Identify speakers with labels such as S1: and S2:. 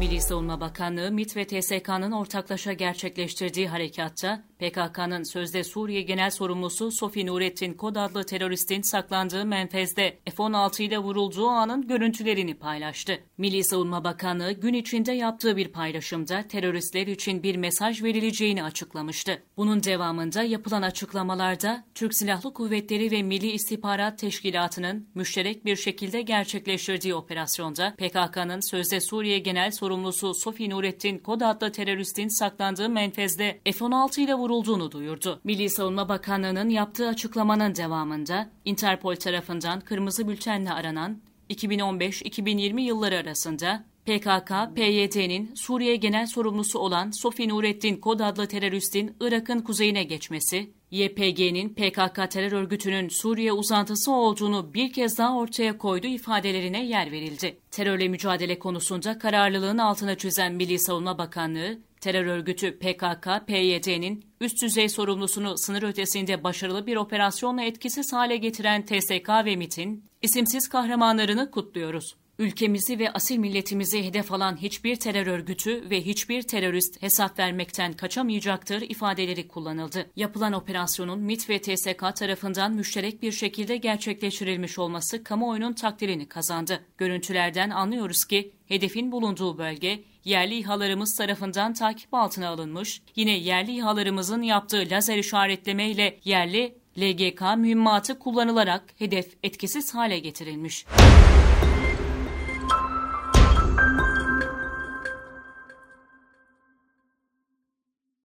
S1: Milli Savunma Bakanlığı, MİT ve TSK'nın ortaklaşa gerçekleştirdiği harekatta PKK'nın sözde Suriye Genel Sorumlusu Sofi Nurettin Kod adlı teröristin saklandığı menfezde F-16 ile vurulduğu anın görüntülerini paylaştı. Milli Savunma Bakanlığı gün içinde yaptığı bir paylaşımda teröristler için bir mesaj verileceğini açıklamıştı. Bunun devamında yapılan açıklamalarda Türk Silahlı Kuvvetleri ve Milli İstihbarat Teşkilatı'nın müşterek bir şekilde gerçekleştirdiği operasyonda PKK'nın sözde Suriye Genel Sorumlusu Sofi Nurettin Kod adlı teröristin saklandığı menfezde F-16 ile vurulduğunu duyurdu. Milli Savunma Bakanlığı'nın yaptığı açıklamanın devamında Interpol tarafından kırmızı bültenle aranan 2015-2020 yılları arasında PKK, PYD'nin Suriye Genel Sorumlusu olan Sofi Nurettin Kod adlı teröristin Irak'ın kuzeyine geçmesi, YPG'nin PKK terör örgütünün Suriye uzantısı olduğunu bir kez daha ortaya koydu ifadelerine yer verildi. Terörle mücadele konusunda kararlılığın altına çizen Milli Savunma Bakanlığı, terör örgütü PKK, PYD'nin üst düzey sorumlusunu sınır ötesinde başarılı bir operasyonla etkisiz hale getiren TSK ve MIT'in isimsiz kahramanlarını kutluyoruz. Ülkemizi ve asil milletimizi hedef alan hiçbir terör örgütü ve hiçbir terörist hesap vermekten kaçamayacaktır ifadeleri kullanıldı. Yapılan operasyonun MIT ve TSK tarafından müşterek bir şekilde gerçekleştirilmiş olması kamuoyunun takdirini kazandı. Görüntülerden anlıyoruz ki hedefin bulunduğu bölge yerli İHA'larımız tarafından takip altına alınmış, yine yerli İHA'larımızın yaptığı lazer işaretleme ile yerli LGK mühimmatı kullanılarak hedef etkisiz hale getirilmiş.